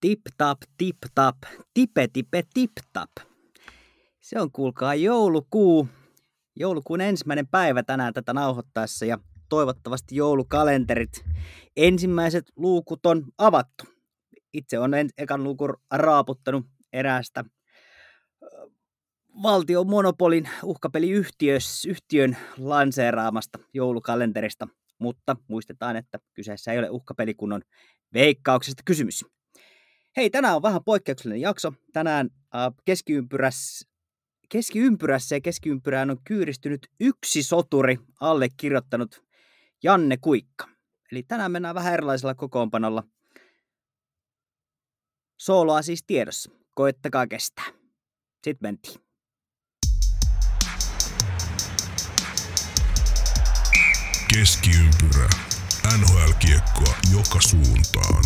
Tip tap, tip tap, tipe tipe tip tap. Se on kuulkaa joulukuu. Joulukuun ensimmäinen päivä tänään tätä nauhoittaessa ja toivottavasti joulukalenterit. Ensimmäiset luukut on avattu. Itse on ekan luukun raaputtanut eräästä valtion monopolin uhkapeliyhtiön lanseeraamasta joulukalenterista, mutta muistetaan, että kyseessä ei ole uhkapeli, kun on veikkauksesta kysymys. Hei, tänään on vähän poikkeuksellinen jakso. Tänään äh, keskiympyrässä, keskiympyrässä ja keskiympyrään on kyyristynyt yksi soturi allekirjoittanut Janne Kuikka. Eli tänään mennään vähän erilaisella kokoonpanolla. Sooloa siis tiedossa. Koettakaa kestää. Sitten mentiin. Keskiympyrä. NHL-kiekkoa joka suuntaan.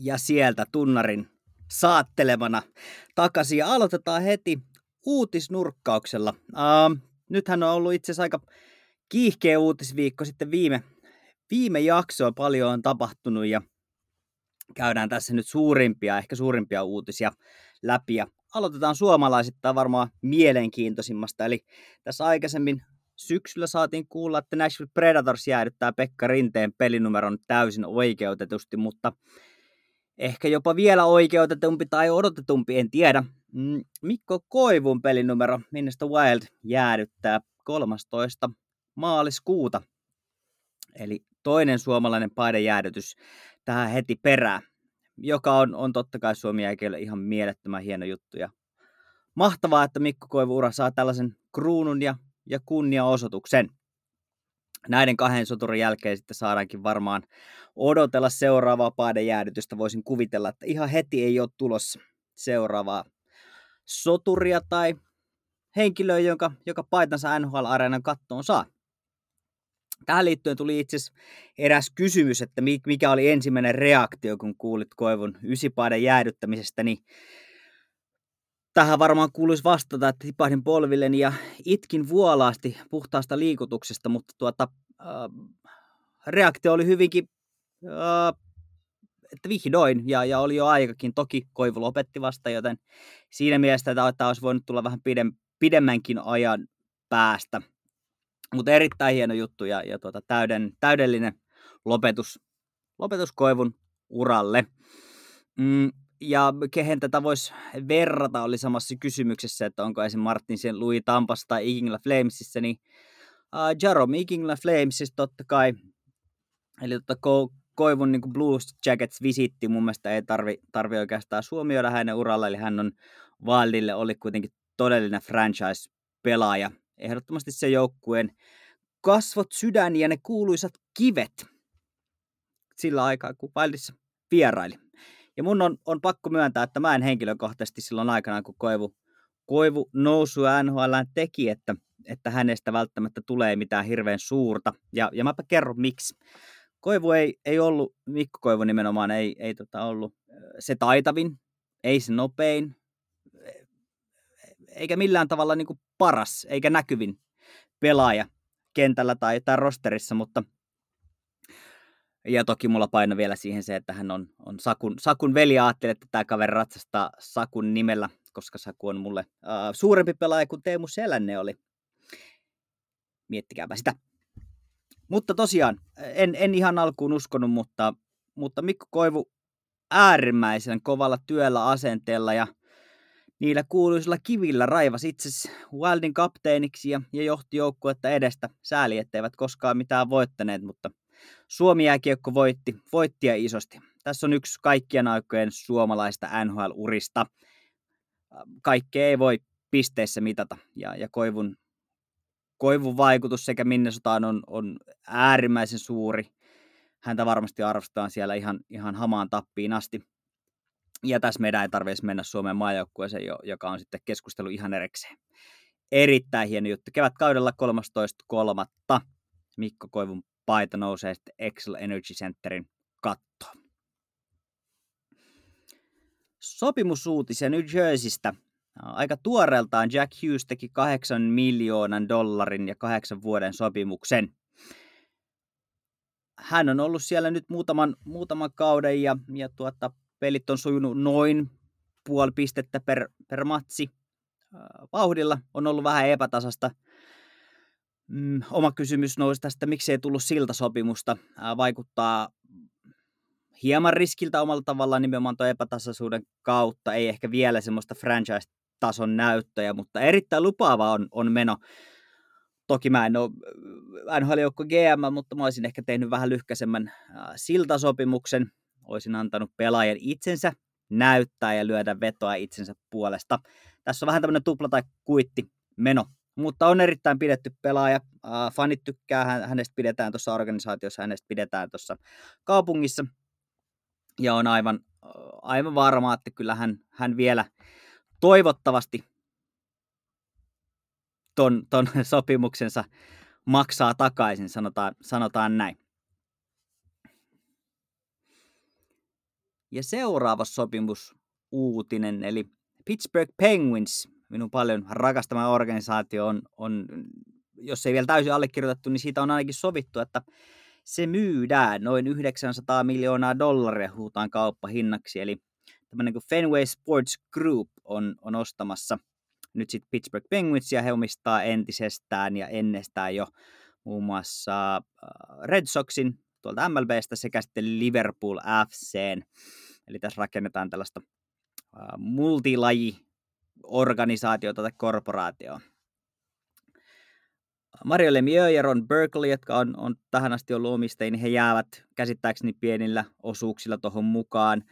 Ja sieltä tunnarin saattelemana takaisin. Ja aloitetaan heti uutisnurkkauksella. Uh, nythän on ollut itse asiassa aika kiihkeä uutisviikko sitten viime, viime jaksoa. Paljon on tapahtunut ja käydään tässä nyt suurimpia, ehkä suurimpia uutisia läpi. Ja aloitetaan suomalaisittain varmaan mielenkiintoisimmasta. Eli tässä aikaisemmin syksyllä saatiin kuulla, että Nashville Predators jäädyttää Pekka Rinteen pelinumeron täysin oikeutetusti, mutta ehkä jopa vielä oikeutetumpi tai odotetumpi, en tiedä. Mm, Mikko Koivun pelinumero Minnesota Wild jäädyttää 13. maaliskuuta. Eli toinen suomalainen paidejäädytys tähän heti perään, joka on, on totta kai Suomi ihan mielettömän hieno juttu. Ja mahtavaa, että Mikko Koivu-ura saa tällaisen kruunun ja, ja kunniaosoituksen näiden kahden soturin jälkeen sitten saadaankin varmaan odotella seuraavaa paadejäädytystä. Voisin kuvitella, että ihan heti ei ole tulossa seuraavaa soturia tai henkilöä, jonka, joka paitansa NHL-areenan kattoon saa. Tähän liittyen tuli itse asiassa eräs kysymys, että mikä oli ensimmäinen reaktio, kun kuulit Koivun ysipaidan jäädyttämisestä, niin tähän varmaan kuuluisi vastata, että tipahdin polvilleni ja itkin vuolaasti puhtaasta liikutuksesta, mutta tuota, äh, reaktio oli hyvinkin, äh, että vihdoin, ja, ja oli jo aikakin. Toki Koivu lopetti vasta, joten siinä mielessä tämä olisi voinut tulla vähän pidem, pidemmänkin ajan päästä. Mutta erittäin hieno juttu ja, ja tuota, täyden, täydellinen lopetus, lopetus Koivun uralle. Mm, ja kehen tätä voisi verrata, oli samassa kysymyksessä, että onko esim. Martinsen Louis Tampassa tai Ikingla Flamesissa, niin uh, Jerome Ikingla Flamesissa totta kai, eli totta Ko- Koivun niin Blues Jackets visitti mun mielestä ei tarvi, tarvi oikeastaan suomioida hänen uralla, eli hän on Wildille oli kuitenkin todellinen franchise-pelaaja. Ehdottomasti se joukkueen kasvot, sydän ja ne kuuluisat kivet sillä aikaa, kun Wildissa vieraili. Ja mun on, on pakko myöntää, että mä en henkilökohtaisesti silloin aikana, kun Koivu, Koivu nousu NHL teki, että, että hänestä välttämättä tulee mitään hirveän suurta. Ja, ja mäpä kerron miksi. Koivu ei, ei ollut, Mikko Koivu nimenomaan ei, ei tota ollut se taitavin, ei se nopein, eikä millään tavalla niin kuin paras, eikä näkyvin pelaaja kentällä tai, tai rosterissa, mutta – ja toki mulla paino vielä siihen se, että hän on, on Sakun, Sakun veli. Ajattelin, että tämä kaveri ratsastaa Sakun nimellä, koska Saku on mulle uh, suurempi pelaaja kuin Teemu Selänne oli. Miettikääpä sitä. Mutta tosiaan, en, en ihan alkuun uskonut, mutta, mutta Mikko Koivu äärimmäisen kovalla työllä asenteella ja niillä kuuluisilla kivillä raivas itse Wildin kapteeniksi ja, ja johti joukkuetta edestä. Sääli, etteivät koskaan mitään voittaneet, mutta Suomi jääkiekko voitti, voitti ja isosti. Tässä on yksi kaikkien aikojen suomalaista NHL-urista. Kaikkea ei voi pisteissä mitata. Ja, ja Koivun, Koivun vaikutus sekä Minnesotaan on, on äärimmäisen suuri. Häntä varmasti arvostetaan siellä ihan, ihan hamaan tappiin asti. Ja tässä meidän ei tarvitsisi mennä Suomen maajoukkueeseen, joka on sitten keskustelu ihan erikseen. Erittäin hieno juttu. Kevätkaudella 13.3. Mikko Koivun paita nousee sitten Excel Energy Centerin kattoon. Sopimusuutisia New Jerseystä. Aika tuoreeltaan Jack Hughes teki 8 miljoonan dollarin ja 8 vuoden sopimuksen. hän on ollut siellä nyt muutaman, muutaman kauden ja, ja tuota, pelit on sujunut noin puoli pistettä per, per matsi vauhdilla. On ollut vähän epätasasta. Mm, oma kysymys nousi tästä, miksi ei tullut siltasopimusta. Ää, vaikuttaa hieman riskiltä omalla tavallaan nimenomaan tuon epätasaisuuden kautta. Ei ehkä vielä semmoista franchise-tason näyttöjä, mutta erittäin lupaava on, on meno. Toki mä en ole NHL GM, mutta mä olisin ehkä tehnyt vähän lyhkäisemmän siltasopimuksen. Olisin antanut pelaajan itsensä näyttää ja lyödä vetoa itsensä puolesta. Tässä on vähän tämmöinen tupla tai kuitti meno, mutta on erittäin pidetty pelaaja. fanit tykkää, hänestä pidetään tuossa organisaatiossa, hänestä pidetään tuossa kaupungissa. Ja on aivan, aivan varma, että kyllä hän, hän vielä toivottavasti ton, ton sopimuksensa maksaa takaisin, sanotaan, sanotaan näin. Ja seuraava sopimus uutinen, eli Pittsburgh Penguins, minun paljon rakastama organisaatio on, on, jos ei vielä täysin allekirjoitettu, niin siitä on ainakin sovittu, että se myydään noin 900 miljoonaa dollaria huutaan kauppahinnaksi, eli tämmöinen kuin Fenway Sports Group on, on ostamassa nyt sitten Pittsburgh Penguins ja he omistaa entisestään ja ennestään jo muun muassa äh, Red Soxin tuolta MLBstä sekä sitten Liverpool FCn. Eli tässä rakennetaan tällaista äh, multilaji organisaatiota tai korporaatioa. Mario Lemieux ja Ron Berkeley, jotka on, on tähän asti ollut omistajia, niin he jäävät käsittääkseni pienillä osuuksilla tuohon mukaan.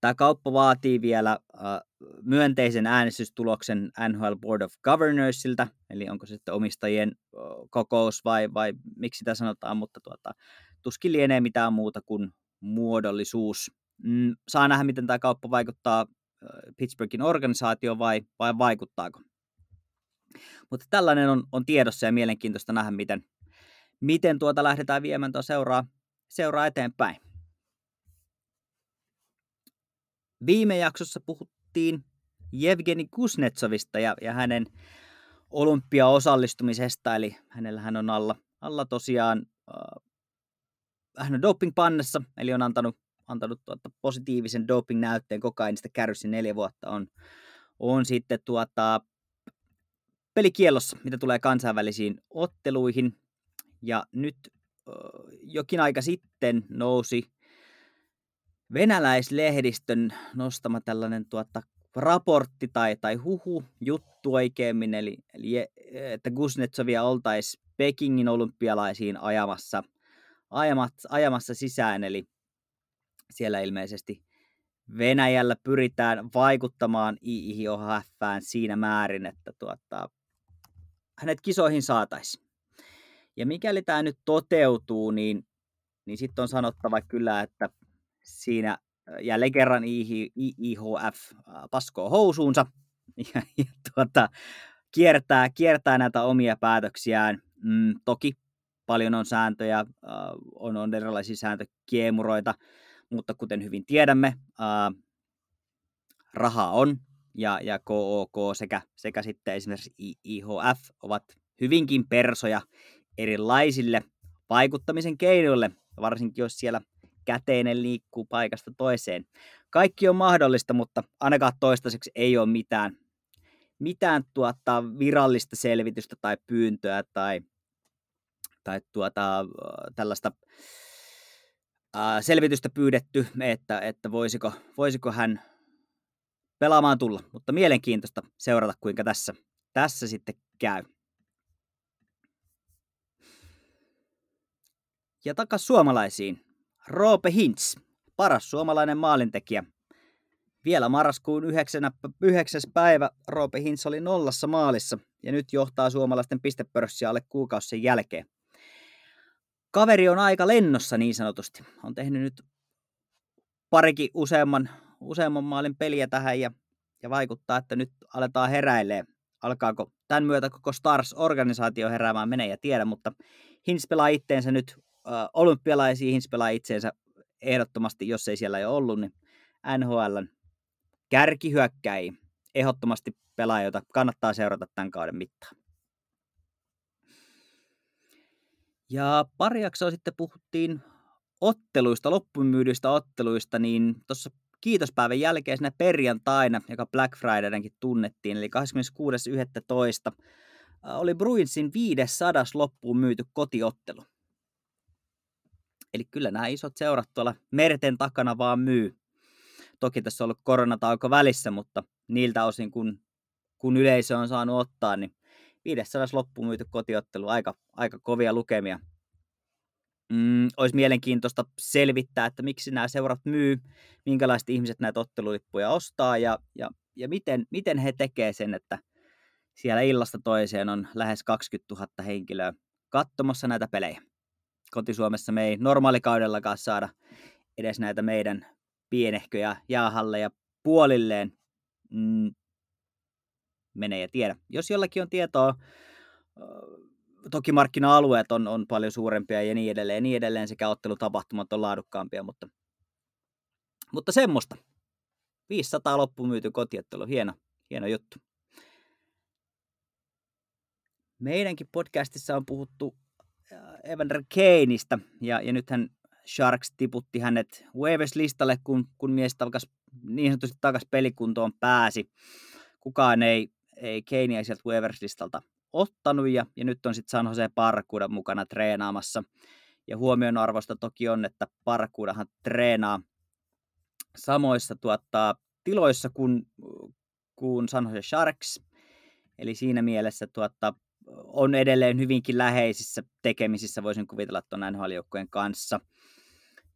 Tämä kauppa vaatii vielä äh, myönteisen äänestystuloksen NHL Board of Governorsilta, eli onko se sitten omistajien äh, kokous vai, vai miksi sitä sanotaan, mutta tuota, tuskin lienee mitään muuta kuin muodollisuus. Mm, saa nähdä, miten tämä kauppa vaikuttaa Pittsburghin organisaatioon vai, vai vaikuttaako. Mutta tällainen on, on tiedossa ja mielenkiintoista nähdä, miten, miten tuota lähdetään viemään tuo seuraa, seuraa eteenpäin. Viime jaksossa puhuttiin Jevgeni Kuznetsovista ja, ja hänen olympiaosallistumisesta, eli hänellähän on alla, alla tosiaan, äh, hän on doping-pannessa, eli on antanut, antanut tuota, positiivisen doping-näytteen kokainista kärryssä neljä vuotta, on, on sitten tuota, pelikielossa, mitä tulee kansainvälisiin otteluihin, ja nyt jokin aika sitten nousi venäläislehdistön nostama tällainen tuota, raportti tai, tai huhu, juttu oikeemmin, eli, eli että Kuznetsovia oltaisiin Pekingin olympialaisiin ajamassa, ajamassa, ajamassa sisään, eli siellä ilmeisesti Venäjällä pyritään vaikuttamaan IIHFään siinä määrin, että tuota, hänet kisoihin saataisiin. Ja mikäli tämä nyt toteutuu, niin, niin sitten on sanottava kyllä, että siinä jälleen kerran IIHF paskoo housuunsa ja, ja tuota, kiertää, kiertää näitä omia päätöksiään. Mm, toki paljon on sääntöjä, on, on erilaisia sääntökiemuroita, mutta kuten hyvin tiedämme, äh, rahaa on ja, ja KOK sekä, sekä sitten esimerkiksi IHF ovat hyvinkin persoja erilaisille vaikuttamisen keinoille, varsinkin jos siellä käteinen liikkuu paikasta toiseen. Kaikki on mahdollista, mutta ainakaan toistaiseksi ei ole mitään, mitään tuota virallista selvitystä tai pyyntöä tai, tai tuota, tällaista ää, selvitystä pyydetty, että, että voisiko, voisiko hän pelaamaan tulla. Mutta mielenkiintoista seurata, kuinka tässä, tässä sitten käy. Ja takas suomalaisiin. Roope Hintz, paras suomalainen maalintekijä. Vielä marraskuun 9. 9. päivä Roope Hintz oli nollassa maalissa ja nyt johtaa suomalaisten pistepörssiä alle kuukausi sen jälkeen. Kaveri on aika lennossa niin sanotusti. On tehnyt nyt parikin useamman, useamman maalin peliä tähän ja, ja vaikuttaa, että nyt aletaan heräilee. Alkaako tämän myötä koko Stars-organisaatio heräämään menee ja tiedä, mutta Hintz pelaa itteensä nyt olympialaisiin pelaa itseensä ehdottomasti, jos ei siellä jo ollut, niin NHLn kärkihyökkäi ehdottomasti pelaaja, jota kannattaa seurata tämän kauden mittaan. Ja pari jaksoa sitten puhuttiin otteluista, loppumyydyistä otteluista, niin tuossa kiitospäivän jälkeisenä perjantaina, joka Black Fridaydenkin tunnettiin, eli 26.11. oli Bruinsin 500 loppuun myyty kotiottelu. Eli kyllä nämä isot seurat tuolla merten takana vaan myy. Toki tässä on ollut koronatauko välissä, mutta niiltä osin kun, kun yleisö on saanut ottaa, niin 500 loppuun myyty kotiottelu, aika, aika kovia lukemia. Mm, olisi mielenkiintoista selvittää, että miksi nämä seurat myy, minkälaiset ihmiset näitä ottelulippuja ostaa ja, ja, ja miten, miten he tekevät sen, että siellä illasta toiseen on lähes 20 000 henkilöä katsomassa näitä pelejä. Kotisuomessa me ei normaalikaudellakaan saada edes näitä meidän pienehköjä jäähalleja puolilleen. Mm, menee ja tiedä. Jos jollakin on tietoa, toki markkina-alueet on, on paljon suurempia ja niin edelleen, niin edelleen sekä ottelutapahtumat on laadukkaampia, mutta, mutta semmoista. 500 loppumyyty kotiottelu, hieno, hieno juttu. Meidänkin podcastissa on puhuttu Evander Kaneista, ja, ja nythän Sharks tiputti hänet Waves-listalle, kun, kun mies takas, niin sanotusti takaisin pelikuntoon pääsi. Kukaan ei, ei Kanea sieltä Waivers-listalta ottanut ja, ja nyt on sitten San Jose Parkuuda mukana treenaamassa. Ja huomion arvosta toki on, että Parkuudahan treenaa samoissa tuottaa, tiloissa kuin, kuin San Jose Sharks. Eli siinä mielessä tuottaa, on edelleen hyvinkin läheisissä tekemisissä, voisin kuvitella tuon nhl kanssa.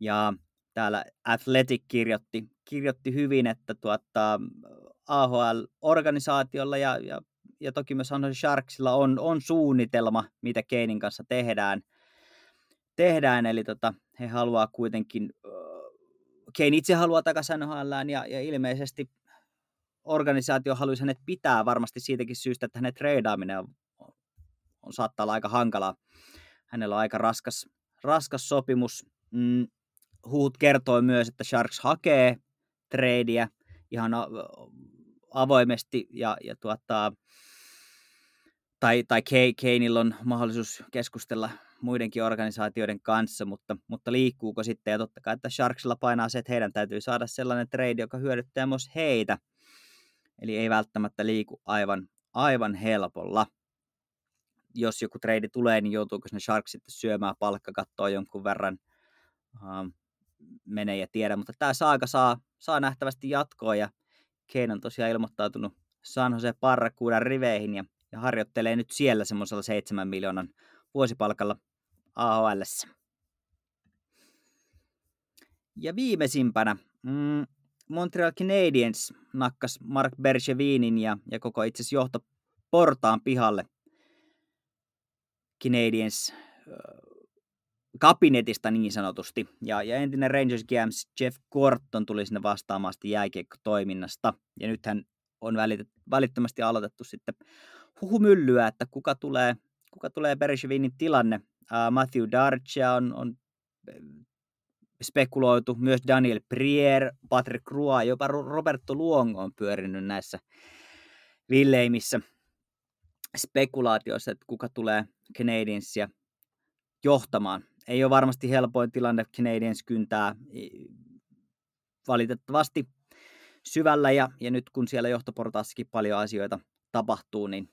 Ja täällä Athletic kirjoitti, kirjoitti hyvin, että tuottaa, AHL-organisaatiolla ja, ja ja toki myös San Sharksilla on, on suunnitelma, mitä Keinin kanssa tehdään. tehdään eli tota, he haluaa kuitenkin, Kein itse haluaa takaisin NHLään ja, ja ilmeisesti organisaatio haluaisi hänet pitää varmasti siitäkin syystä, että hänen treidaaminen on, on, saattaa olla aika hankalaa. Hänellä on aika raskas, raskas sopimus. Mm, huut kertoo myös, että Sharks hakee treidiä ihan avoimesti ja, ja tuottaa, tai, tai Keinillä on mahdollisuus keskustella muidenkin organisaatioiden kanssa, mutta, mutta liikkuuko sitten, ja totta kai, että Sharksilla painaa se, että heidän täytyy saada sellainen trade, joka hyödyttää myös heitä, eli ei välttämättä liiku aivan, aivan helpolla. Jos joku trade tulee, niin joutuuko ne Sharks sitten syömään palkkakattoa jonkun verran, uh, menee ja tiedä, mutta tämä saaga saa, saa nähtävästi jatkoa, ja Kane on tosiaan ilmoittautunut San Jose Parrakuudan riveihin ja, ja harjoittelee nyt siellä semmoisella 7 miljoonan vuosipalkalla AHL. Ja viimeisimpänä mm, Montreal Canadiens nakkas Mark Bergevinin ja, ja koko itse asiassa johto portaan pihalle. Canadiens kabinetista niin sanotusti. Ja, ja entinen Rangers GM Jeff Gorton tuli sinne vastaamaan jääkiekko-toiminnasta. Ja nythän on välit, välittömästi aloitettu sitten huhumyllyä, että kuka tulee, kuka tulee Bergevinin tilanne. Uh, Matthew Darcia on, on spekuloitu, myös Daniel Prier, Patrick Roy, jopa Roberto Luongo on pyörinyt näissä villeimissä spekulaatioissa, että kuka tulee Canadiensia johtamaan ei ole varmasti helpoin tilanne Canadiens kyntää valitettavasti syvällä ja, ja nyt kun siellä johtoportaassakin paljon asioita tapahtuu, niin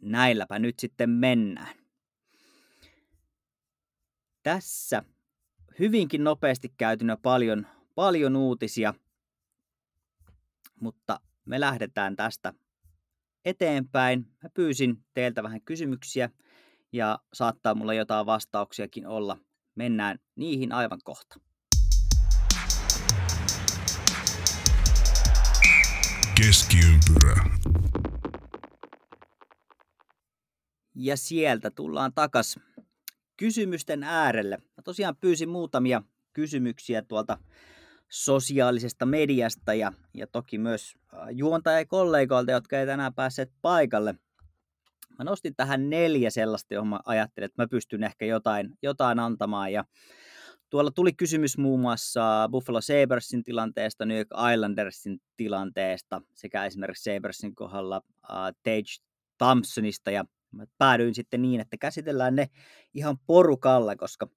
näilläpä nyt sitten mennään. Tässä hyvinkin nopeasti käytynä paljon, paljon uutisia, mutta me lähdetään tästä eteenpäin. Mä pyysin teiltä vähän kysymyksiä ja saattaa mulla jotain vastauksiakin olla. Mennään niihin aivan kohta. Keskiympyrä. Ja sieltä tullaan takas kysymysten äärelle. Mä tosiaan pyysin muutamia kysymyksiä tuolta sosiaalisesta mediasta ja, ja toki myös juontajakollegoilta, jotka ei tänään päässeet paikalle – Mä nostin tähän neljä sellaista, johon mä ajattelin, että mä pystyn ehkä jotain, jotain antamaan. Ja tuolla tuli kysymys muun muassa Buffalo Sabersin tilanteesta, New York Islandersin tilanteesta sekä esimerkiksi Sabersin kohdalla uh, Tage Thompsonista. Ja mä päädyin sitten niin, että käsitellään ne ihan porukalla, koska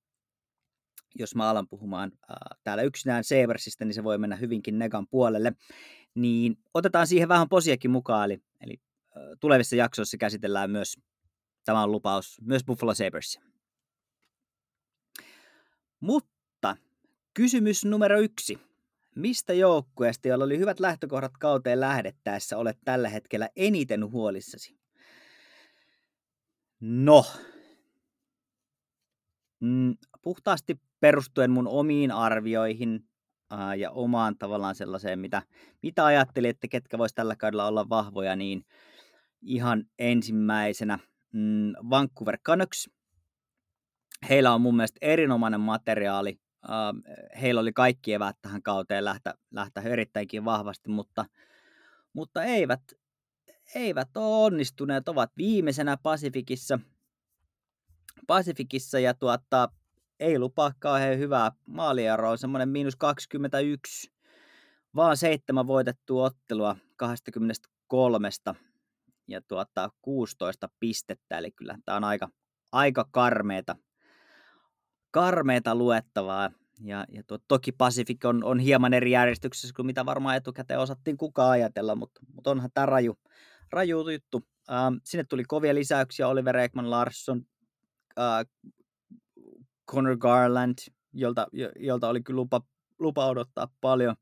jos mä alan puhumaan äh, täällä yksinään Sabersista, niin se voi mennä hyvinkin Negan puolelle. Niin otetaan siihen vähän posiakin mukaan, eli, eli tulevissa jaksoissa käsitellään myös, tämä lupaus, myös Buffalo Sabres. Mutta kysymys numero yksi. Mistä joukkueesta, jolla oli hyvät lähtökohdat kauteen lähdettäessä, olet tällä hetkellä eniten huolissasi? No, mm, puhtaasti perustuen mun omiin arvioihin ää, ja omaan tavallaan sellaiseen, mitä, mitä ajattelin, että ketkä vois tällä kaudella olla vahvoja, niin ihan ensimmäisenä mm, Vancouver Canucks. Heillä on mun mielestä erinomainen materiaali. Heillä oli kaikki eväät tähän kauteen lähteä, lähteä erittäinkin vahvasti, mutta, mutta eivät, eivät ole onnistuneet, ovat viimeisenä Pasifikissa, Pasifikissa ja tuota, ei lupaa kauhean hyvää maalieroa, semmoinen miinus 21, vaan seitsemän voitettua ottelua 23 ja tuota, 16 pistettä, eli kyllä tämä on aika, aika karmeeta, karmeeta luettavaa. Ja, ja tuo, toki Pacific on, on hieman eri järjestyksessä kuin mitä varmaan etukäteen osattiin kukaan ajatella, mutta, mutta onhan tämä raju, raju juttu. Ähm, sinne tuli kovia lisäyksiä, Oliver Ekman Larsson, äh, Connor Garland, jolta, jolta oli kyllä lupa, lupa odottaa paljon.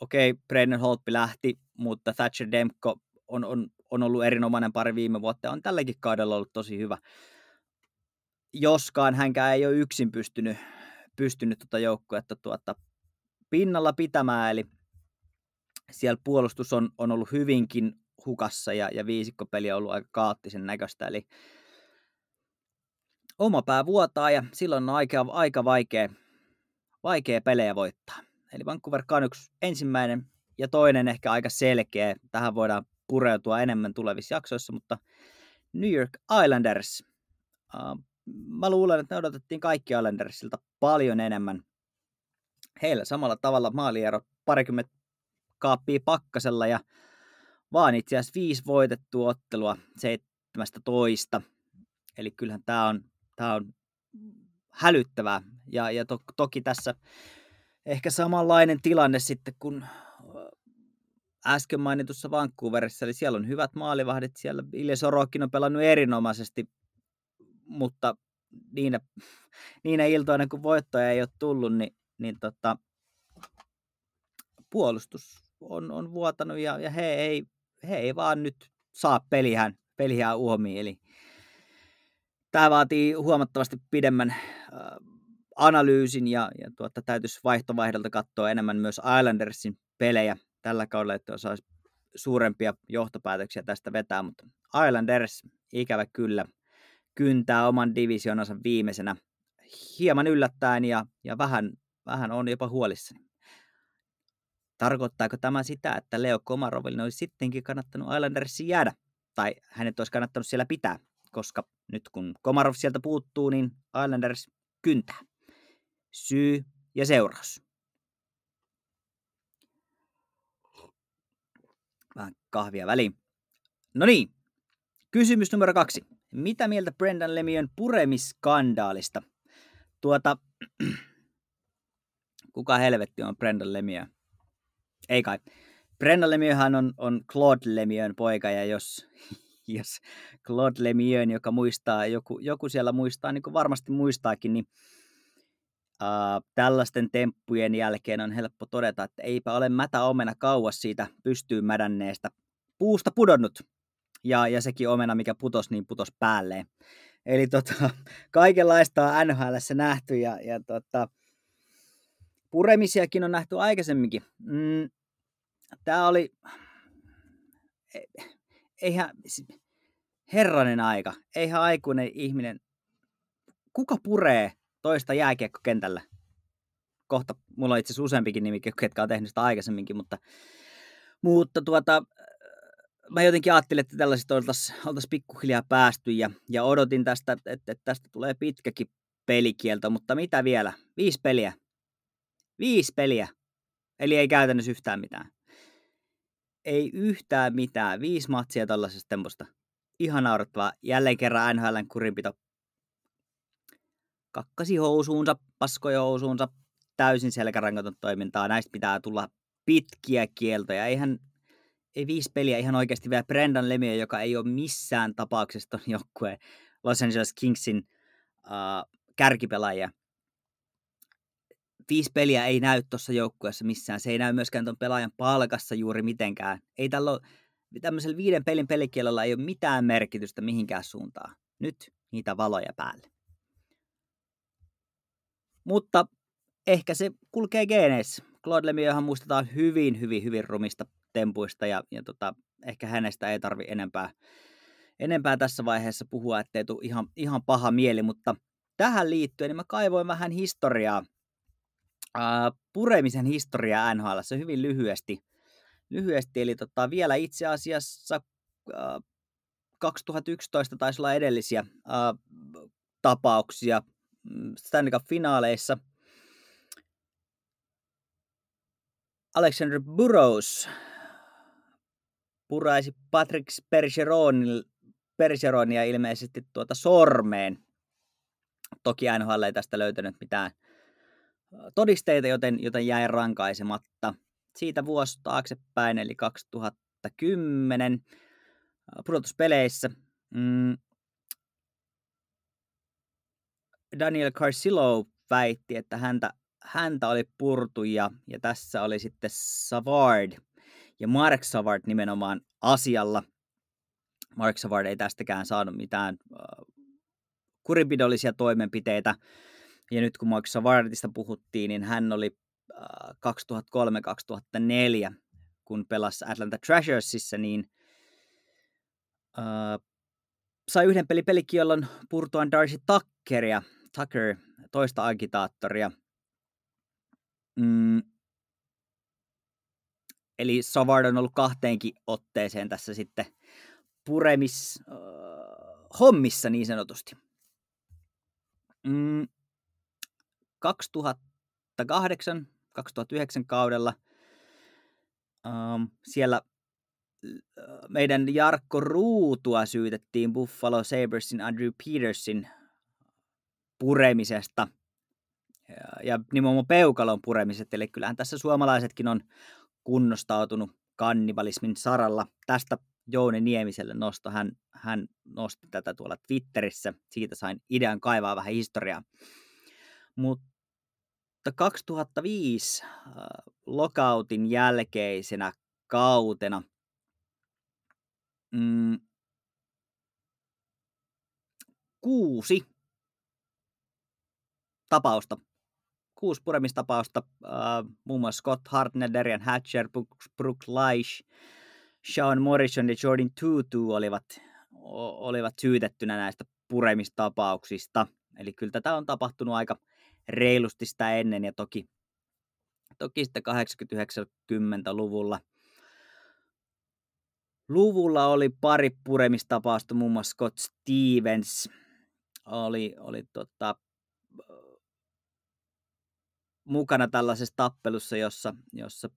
Okei, okay, Brennan Holtby lähti, mutta Thatcher Demko on, on, on ollut erinomainen pari viime vuotta ja on tälläkin kaudella ollut tosi hyvä. Joskaan hänkään ei ole yksin pystynyt, pystynyt tuota joukkuetta tuota pinnalla pitämään, eli siellä puolustus on, on ollut hyvinkin hukassa ja, ja viisikkopeli on ollut aika kaattisen näköistä, eli oma pää vuotaa ja silloin on aika, aika vaikea, vaikea pelejä voittaa. Eli Vancouver Canucks ensimmäinen ja toinen ehkä aika selkeä. Tähän voidaan pureutua enemmän tulevissa jaksoissa, mutta New York Islanders. Uh, mä luulen, että ne odotettiin kaikki Islandersilta paljon enemmän. Heillä samalla tavalla maaliero parikymmentä kaappia pakkasella ja vaan itse asiassa viisi voitettua ottelua 17. Eli kyllähän tämä on Tämä on hälyttävää. Ja, ja to, toki tässä ehkä samanlainen tilanne sitten kuin äsken mainitussa Vancouverissa, eli siellä on hyvät maalivahdit, siellä Ilja Sorokin on pelannut erinomaisesti, mutta niinä, niinä iltoina, kun voittoja ei ole tullut, niin, niin tota, puolustus on, on vuotanut ja, ja he, ei, he ei vaan nyt saa pelihän, pelihän uomiin, eli tämä vaatii huomattavasti pidemmän äh, analyysin ja, ja tuota, täytyisi vaihtovaihdolta katsoa enemmän myös Islandersin pelejä tällä kaudella, että osaisi suurempia johtopäätöksiä tästä vetää, mutta Islanders ikävä kyllä kyntää oman divisionansa viimeisenä hieman yllättäen ja, ja vähän, vähän on jopa huolissani. Tarkoittaako tämä sitä, että Leo Komaroville olisi sittenkin kannattanut Islandersin jäädä? Tai hänet olisi kannattanut siellä pitää? koska nyt kun Komarov sieltä puuttuu, niin Islanders kyntää. Syy ja seuraus. Vähän kahvia väliin. No niin, kysymys numero kaksi. Mitä mieltä Brendan Lemiön puremiskandaalista? Tuota, kuka helvetti on Brendan Lemieux? Ei kai. Brendan Lemieuxhan on, on Claude Lemieux poika, ja jos, jos Claude Lemieux, joka muistaa, joku, joku siellä muistaa, niin kuin varmasti muistaakin, niin Tällaisten temppujen jälkeen on helppo todeta, että eipä ole mätä omena kauas siitä pystyyn mädänneestä puusta pudonnut. Ja, ja sekin omena, mikä putos, niin putos päälleen. Eli tota, kaikenlaista on NHL nähty ja, ja tota, puremisiakin on nähty aikaisemminkin. Mm, Tämä oli, eihän, herranen aika, eihän aikuinen ihminen, kuka puree toista jääkiekkokentällä? Kohta, mulla on itse asiassa useampikin nimi, ketkä on tehnyt sitä aikaisemminkin, mutta, mutta tuota, mä jotenkin ajattelin, että tällaisista oltaisiin oltais pikkuhiljaa päästy ja, ja odotin tästä, että, että tästä tulee pitkäkin pelikielto, mutta mitä vielä? Viisi peliä. Viisi peliä. Eli ei käytännössä yhtään mitään ei yhtään mitään. Viisi matsia tällaisesta temposta. Ihan naurettavaa. Jälleen kerran NHLn kurinpito. Kakkasi housuunsa, paskoi housuunsa, täysin selkärangaton toimintaa. Näistä pitää tulla pitkiä kieltoja. Eihän, ei viisi peliä ihan oikeasti vielä Brendan Lemieux, joka ei ole missään tapauksessa ton joukkueen Los Angeles Kingsin uh, kärkipelaajia. Viisi peliä ei näy tuossa joukkueessa missään. Se ei näy myöskään tuon pelaajan palkassa juuri mitenkään. Ei tällä ole, tämmöisellä viiden pelin pelikielolla ei ole mitään merkitystä mihinkään suuntaan. Nyt niitä valoja päälle. Mutta ehkä se kulkee geeneissä. Claude Lemieuxhan muistetaan hyvin, hyvin, hyvin rumista tempuista ja, ja tota, ehkä hänestä ei tarvi enempää, enempää tässä vaiheessa puhua, ettei tule ihan, ihan paha mieli, mutta tähän liittyen niin mä kaivoin vähän historiaa, ää, puremisen historiaa NHL hyvin lyhyesti. lyhyesti eli tota, vielä itse asiassa ää, 2011 taisi olla edellisiä ää, tapauksia Stanley Cup-finaaleissa. Alexander Burrows puraisi Patrick Bergeronia ilmeisesti tuota sormeen. Toki NHL ei tästä löytänyt mitään todisteita, joten, joten jäi rankaisematta. Siitä vuosi taaksepäin, eli 2010 pudotuspeleissä. Mm, Daniel Carcillo väitti, että häntä, häntä oli purtu ja, ja tässä oli sitten Savard ja Mark Savard nimenomaan asialla. Mark Savard ei tästäkään saanut mitään uh, kurinpidollisia toimenpiteitä. Ja nyt kun Mark Savardista puhuttiin, niin hän oli uh, 2003-2004, kun pelasi Atlanta Treasuresissa, niin uh, sai yhden peli pelikiellon purtuaan Darcy Tuckeria, Tucker, toista agitaattoria. Mm. Eli Savard on ollut kahteenkin otteeseen tässä sitten puremis uh, hommissa niin sanotusti. Mm. 2008 2009 kaudella um, siellä meidän Jarkko Ruutua syytettiin Buffalo Sabersin Andrew Petersin puremisesta ja, nimenomaan peukalon puremisesta. Eli kyllähän tässä suomalaisetkin on kunnostautunut kannibalismin saralla. Tästä Jouni Niemiselle nosto. Hän, hän nosti tätä tuolla Twitterissä. Siitä sain idean kaivaa vähän historiaa. Mutta 2005 äh, lokautin jälkeisenä kautena – mm, kuusi tapausta, kuusi puremistapausta, äh, muun muassa Scott Hartner, Darian Hatcher, Brooke Leish, Sean Morrison ja Jordan Tutu olivat, olivat syytettynä näistä puremistapauksista. Eli kyllä tätä on tapahtunut aika reilusti sitä ennen ja toki, toki sitten 80-90-luvulla – luvulla oli pari puremistapausta, muun muassa Scott Stevens oli, oli tota, mukana tällaisessa tappelussa, jossa, jossa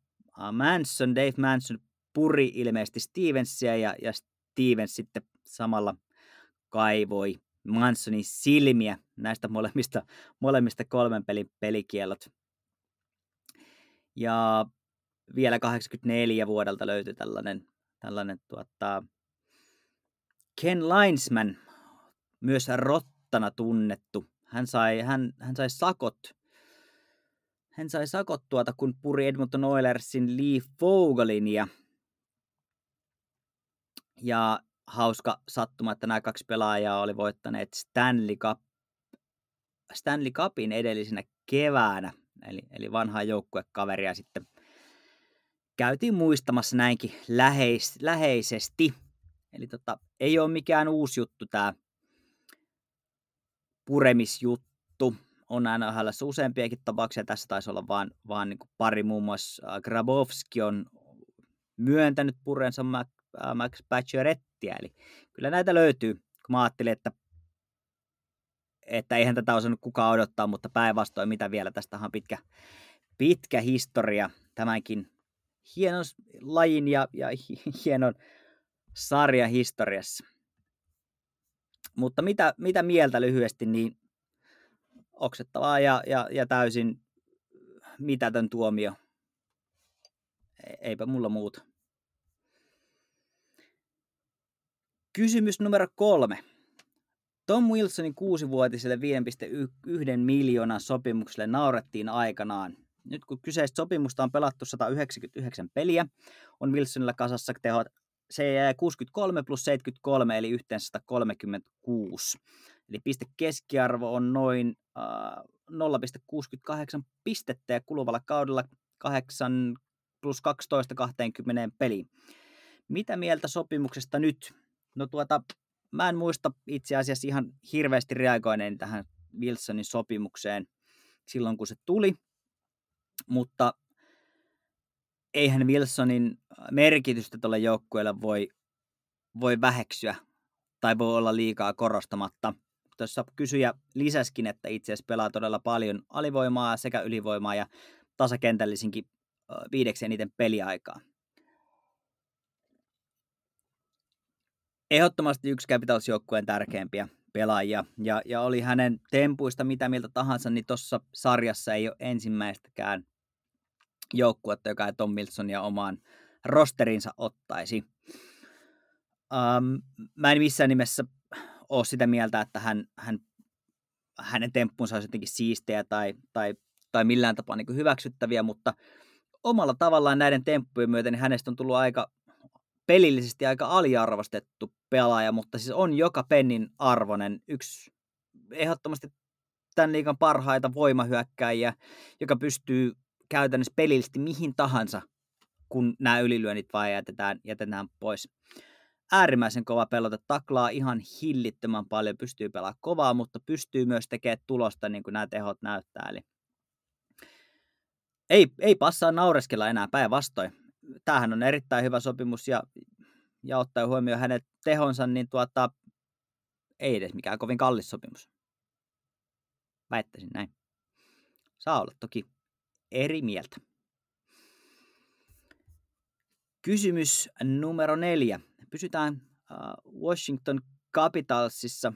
Manson, Dave Manson puri ilmeisesti Stevensia ja, ja Stevens sitten samalla kaivoi Mansonin silmiä näistä molemmista, molemmista kolmen pelin pelikielot. Ja vielä 84 vuodelta löytyi tällainen tällainen tuota, Ken Linesman, myös rottana tunnettu. Hän sai, hän, hän sai sakot hän sai sakot tuota, kun puri Edmonton Oilersin Lee Fogelin ja, ja hauska sattuma, että nämä kaksi pelaajaa oli voittaneet Stanley, Cup, Stanley Cupin edellisenä keväänä, eli, eli vanhaa joukkuekaveria sitten käytiin muistamassa näinkin läheis, läheisesti. Eli tota, ei ole mikään uusi juttu tämä puremisjuttu. On NHL useampiakin tapauksia. Tässä taisi olla vaan, vaan niin pari. Muun muassa äh, Grabowski on myöntänyt purensa Max, äh, Max Paciorettia. Eli kyllä näitä löytyy. Kun mä ajattelin, että, että eihän tätä osannut kukaan odottaa, mutta päinvastoin mitä vielä. Tästä on pitkä, pitkä historia tämänkin hienon lajin ja, ja hienon sarjan historiassa. Mutta mitä, mitä mieltä lyhyesti, niin oksettavaa ja, ja, ja täysin mitätön tuomio. E, eipä mulla muuta. Kysymys numero kolme. Tom Wilsonin kuusivuotiselle 5,1 miljoonan sopimukselle naurettiin aikanaan. Nyt kun kyseistä sopimusta on pelattu 199 peliä, on Wilsonilla kasassa tehot se jää 63 plus 73, eli yhteensä 136. Eli piste keskiarvo on noin äh, 0,68 pistettä ja kuluvalla kaudella 8 plus 12 20 peliin. Mitä mieltä sopimuksesta nyt? No tuota, mä en muista itse asiassa ihan hirveästi reagoineen tähän Wilsonin sopimukseen silloin, kun se tuli, mutta eihän Wilsonin merkitystä tuolle joukkueelle voi, voi väheksyä tai voi olla liikaa korostamatta. Tuossa kysyjä lisäskin, että itse asiassa pelaa todella paljon alivoimaa sekä ylivoimaa ja tasakentällisinkin viideksi eniten peliaikaa. Ehdottomasti yksi Capitals-joukkueen tärkeimpiä pelaajia, ja, ja oli hänen tempuista mitä mieltä tahansa, niin tuossa sarjassa ei ole ensimmäistäkään joukkuetta, joka ei Tom Wilsonia omaan rosterinsa ottaisi. Um, mä en missään nimessä ole sitä mieltä, että hän, hän, hänen temppunsa olisi jotenkin siistejä tai, tai, tai millään tapaa niin hyväksyttäviä, mutta omalla tavallaan näiden temppujen myötä niin hänestä on tullut aika pelillisesti aika aliarvostettu pelaaja, mutta siis on joka pennin arvonen yksi ehdottomasti tämän liikan parhaita voimahyökkäjiä, joka pystyy käytännössä pelillisesti mihin tahansa, kun nämä ylilyönnit vaan jätetään, jätetään pois. Äärimmäisen kova pelote, taklaa ihan hillittömän paljon, pystyy pelaamaan kovaa, mutta pystyy myös tekemään tulosta, niin kuin nämä tehot näyttää. Eli ei, ei passaa naureskella enää päinvastoin. Tämähän on erittäin hyvä sopimus ja, ja ottaa huomioon hänen tehonsa, niin tuota, ei edes mikään kovin kallis sopimus. Väittäisin näin. Saa olla toki eri mieltä. Kysymys numero neljä. Pysytään Washington Capitalsissa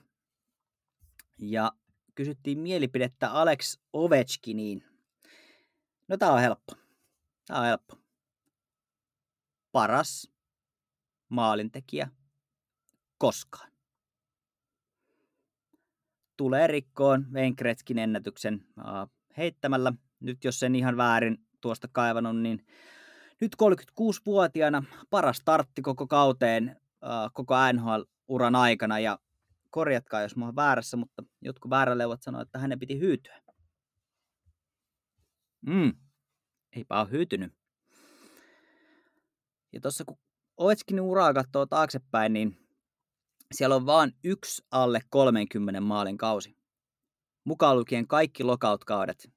ja kysyttiin mielipidettä Alex Ovechkiniin. No tää on helppo. Tää on helppo. Paras maalintekijä koskaan. Tulee rikkoon Wayne ennätyksen heittämällä nyt jos sen ihan väärin tuosta kaivannut, niin nyt 36-vuotiaana paras startti koko kauteen, koko NHL-uran aikana ja korjatkaa, jos mä oon väärässä, mutta jotkut vääräleuvat sanoo, että hänen piti hyytyä. Mm, eipä ole hyytynyt. Ja tuossa kun Ovechkinin uraa katsoo taaksepäin, niin siellä on vain yksi alle 30 maalin kausi. Mukaan lukien kaikki lockout-kaudet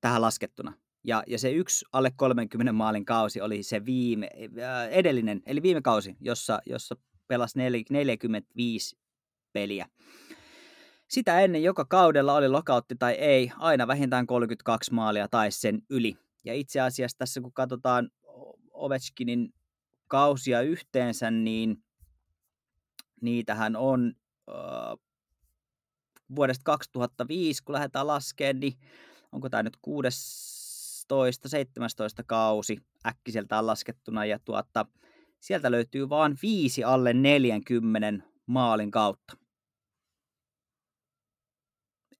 tähän laskettuna. Ja, ja se yksi alle 30 maalin kausi oli se viime, äh, edellinen, eli viime kausi, jossa, jossa pelasi 45 peliä. Sitä ennen joka kaudella oli lokautti tai ei, aina vähintään 32 maalia tai sen yli. Ja itse asiassa tässä kun katsotaan Ovechkinin kausia yhteensä, niin niitähän on äh, vuodesta 2005, kun lähdetään laskemaan, niin onko tämä nyt 16, 17 kausi äkkiseltään laskettuna, ja tuota, sieltä löytyy vain viisi alle 40 maalin kautta.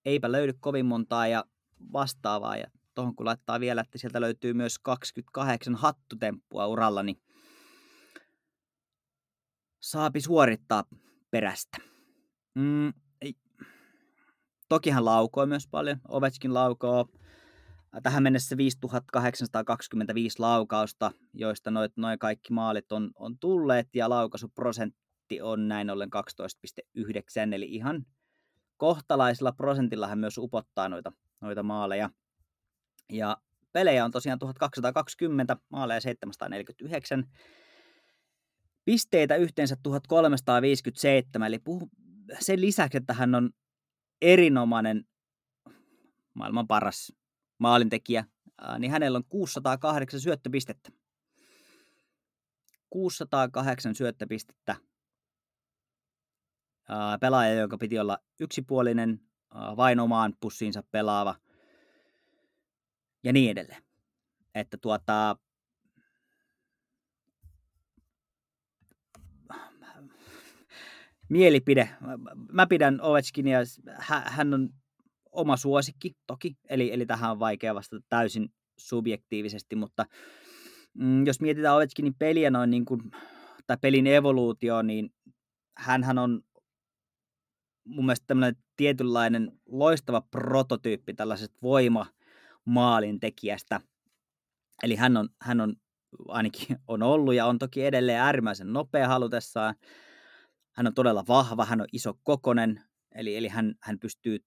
Eipä löydy kovin montaa ja vastaavaa, ja tuohon kun laittaa vielä, että sieltä löytyy myös 28 hattutemppua uralla, niin saapi suorittaa perästä. Mm, Toki hän laukoo myös paljon. Ovechkin laukoo tähän mennessä 5825 laukausta, joista noin noi kaikki maalit on, on tulleet, ja laukaisuprosentti on näin ollen 12,9, eli ihan kohtalaisella prosentilla hän myös upottaa noita, noita maaleja. Ja pelejä on tosiaan 1220, maaleja 749, pisteitä yhteensä 1357, eli puhu, sen lisäksi, että hän on erinomainen, maailman paras maalintekijä, niin hänellä on 608 syöttöpistettä. 608 syöttöpistettä. Pelaaja, joka piti olla yksipuolinen, vain omaan pussiinsa pelaava ja niin edelleen. Että tuota, mielipide. Mä pidän Ovechkinia, hän on oma suosikki toki, eli, eli tähän on vaikea vastata täysin subjektiivisesti, mutta mm, jos mietitään Ovechkinin peliä noin niin kuin, tai pelin evoluutio, niin hän on mun mielestä tämmöinen tietynlainen loistava prototyyppi tällaisesta voimamaalin tekijästä. Eli hän on, hän on ainakin on ollut ja on toki edelleen äärimmäisen nopea halutessaan. Hän on todella vahva, hän on iso kokonen, eli, eli hän, hän pystyy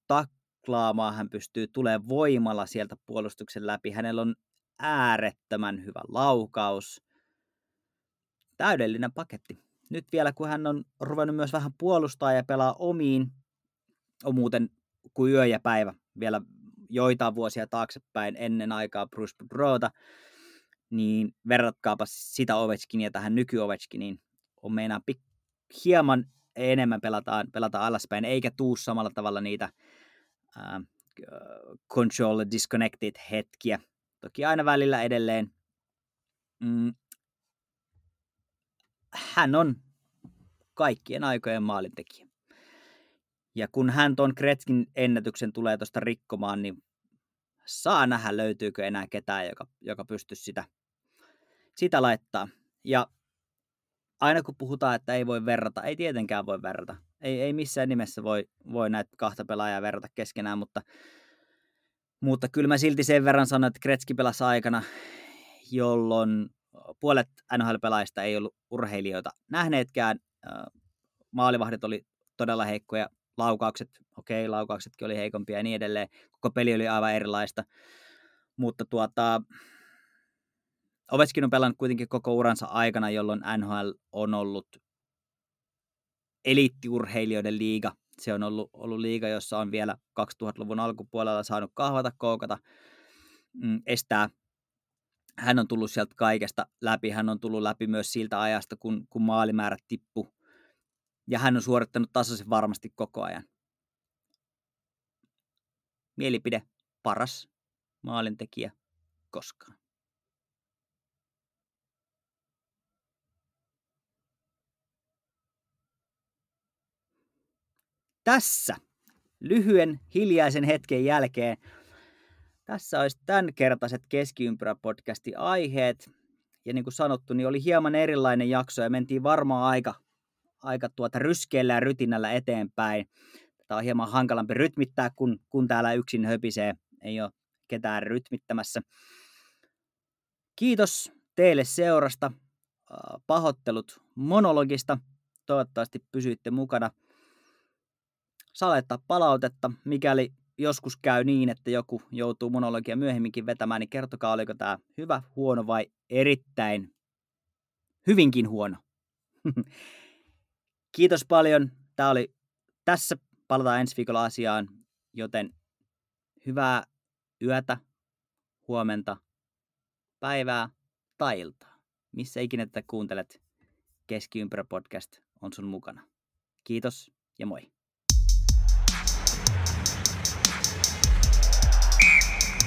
taklaamaan, hän pystyy tulemaan voimalla sieltä puolustuksen läpi. Hänellä on äärettömän hyvä laukaus. Täydellinen paketti. Nyt vielä kun hän on ruvennut myös vähän puolustaa ja pelaa omiin, on muuten kuin yö ja päivä vielä joitain vuosia taaksepäin ennen aikaa Bruce Boudreauta, niin verratkaapa sitä Ovechkinia tähän nyky Ovechkiniin. On meinaa pik- hieman enemmän pelataan, pelataan alaspäin, eikä tuu samalla tavalla niitä äh, control disconnected hetkiä. Toki aina välillä edelleen. Mm, hän on kaikkien aikojen maalintekijä. Ja kun hän tuon Kretskin ennätyksen tulee tuosta rikkomaan, niin saa nähdä löytyykö enää ketään, joka, joka pystyisi sitä, sitä laittaa. Ja aina kun puhutaan, että ei voi verrata, ei tietenkään voi verrata. Ei, ei missään nimessä voi, voi näitä kahta pelaajaa verrata keskenään, mutta, mutta kyllä mä silti sen verran sanon, että Kretski pelasi aikana, jolloin puolet NHL-pelaajista ei ollut urheilijoita nähneetkään. Maalivahdit oli todella heikkoja, laukaukset, okei, okay, laukauksetkin oli heikompia ja niin edelleen. Koko peli oli aivan erilaista. Mutta tuota, Ovechkin on pelannut kuitenkin koko uransa aikana, jolloin NHL on ollut eliittiurheilijoiden liiga. Se on ollut, ollut liiga, jossa on vielä 2000-luvun alkupuolella saanut kahvata, koukata, mm, estää. Hän on tullut sieltä kaikesta läpi. Hän on tullut läpi myös siltä ajasta, kun, kun maalimäärät tippu. Ja hän on suorittanut tasaisen varmasti koko ajan. Mielipide paras maalintekijä koskaan. Tässä lyhyen hiljaisen hetken jälkeen tässä olisi tämänkertaiset keskiympyrä-podcastin aiheet. Ja niin kuin sanottu, niin oli hieman erilainen jakso ja mentiin varmaan aika, aika tuota ryskeellä ja rytinällä eteenpäin. Tämä on hieman hankalampi rytmittää, kun, kun täällä yksin höpisee. Ei ole ketään rytmittämässä. Kiitos teille seurasta. Pahoittelut monologista. Toivottavasti pysyitte mukana – saa laittaa palautetta, mikäli joskus käy niin, että joku joutuu monologia myöhemminkin vetämään, niin kertokaa, oliko tämä hyvä, huono vai erittäin hyvinkin huono. Kiitos paljon. Tämä oli tässä. Palataan ensi viikolla asiaan, joten hyvää yötä, huomenta, päivää tai iltaa. Missä ikinä tätä kuuntelet, Keskiympärä podcast on sun mukana. Kiitos ja moi.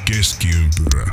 Keskiympyrä.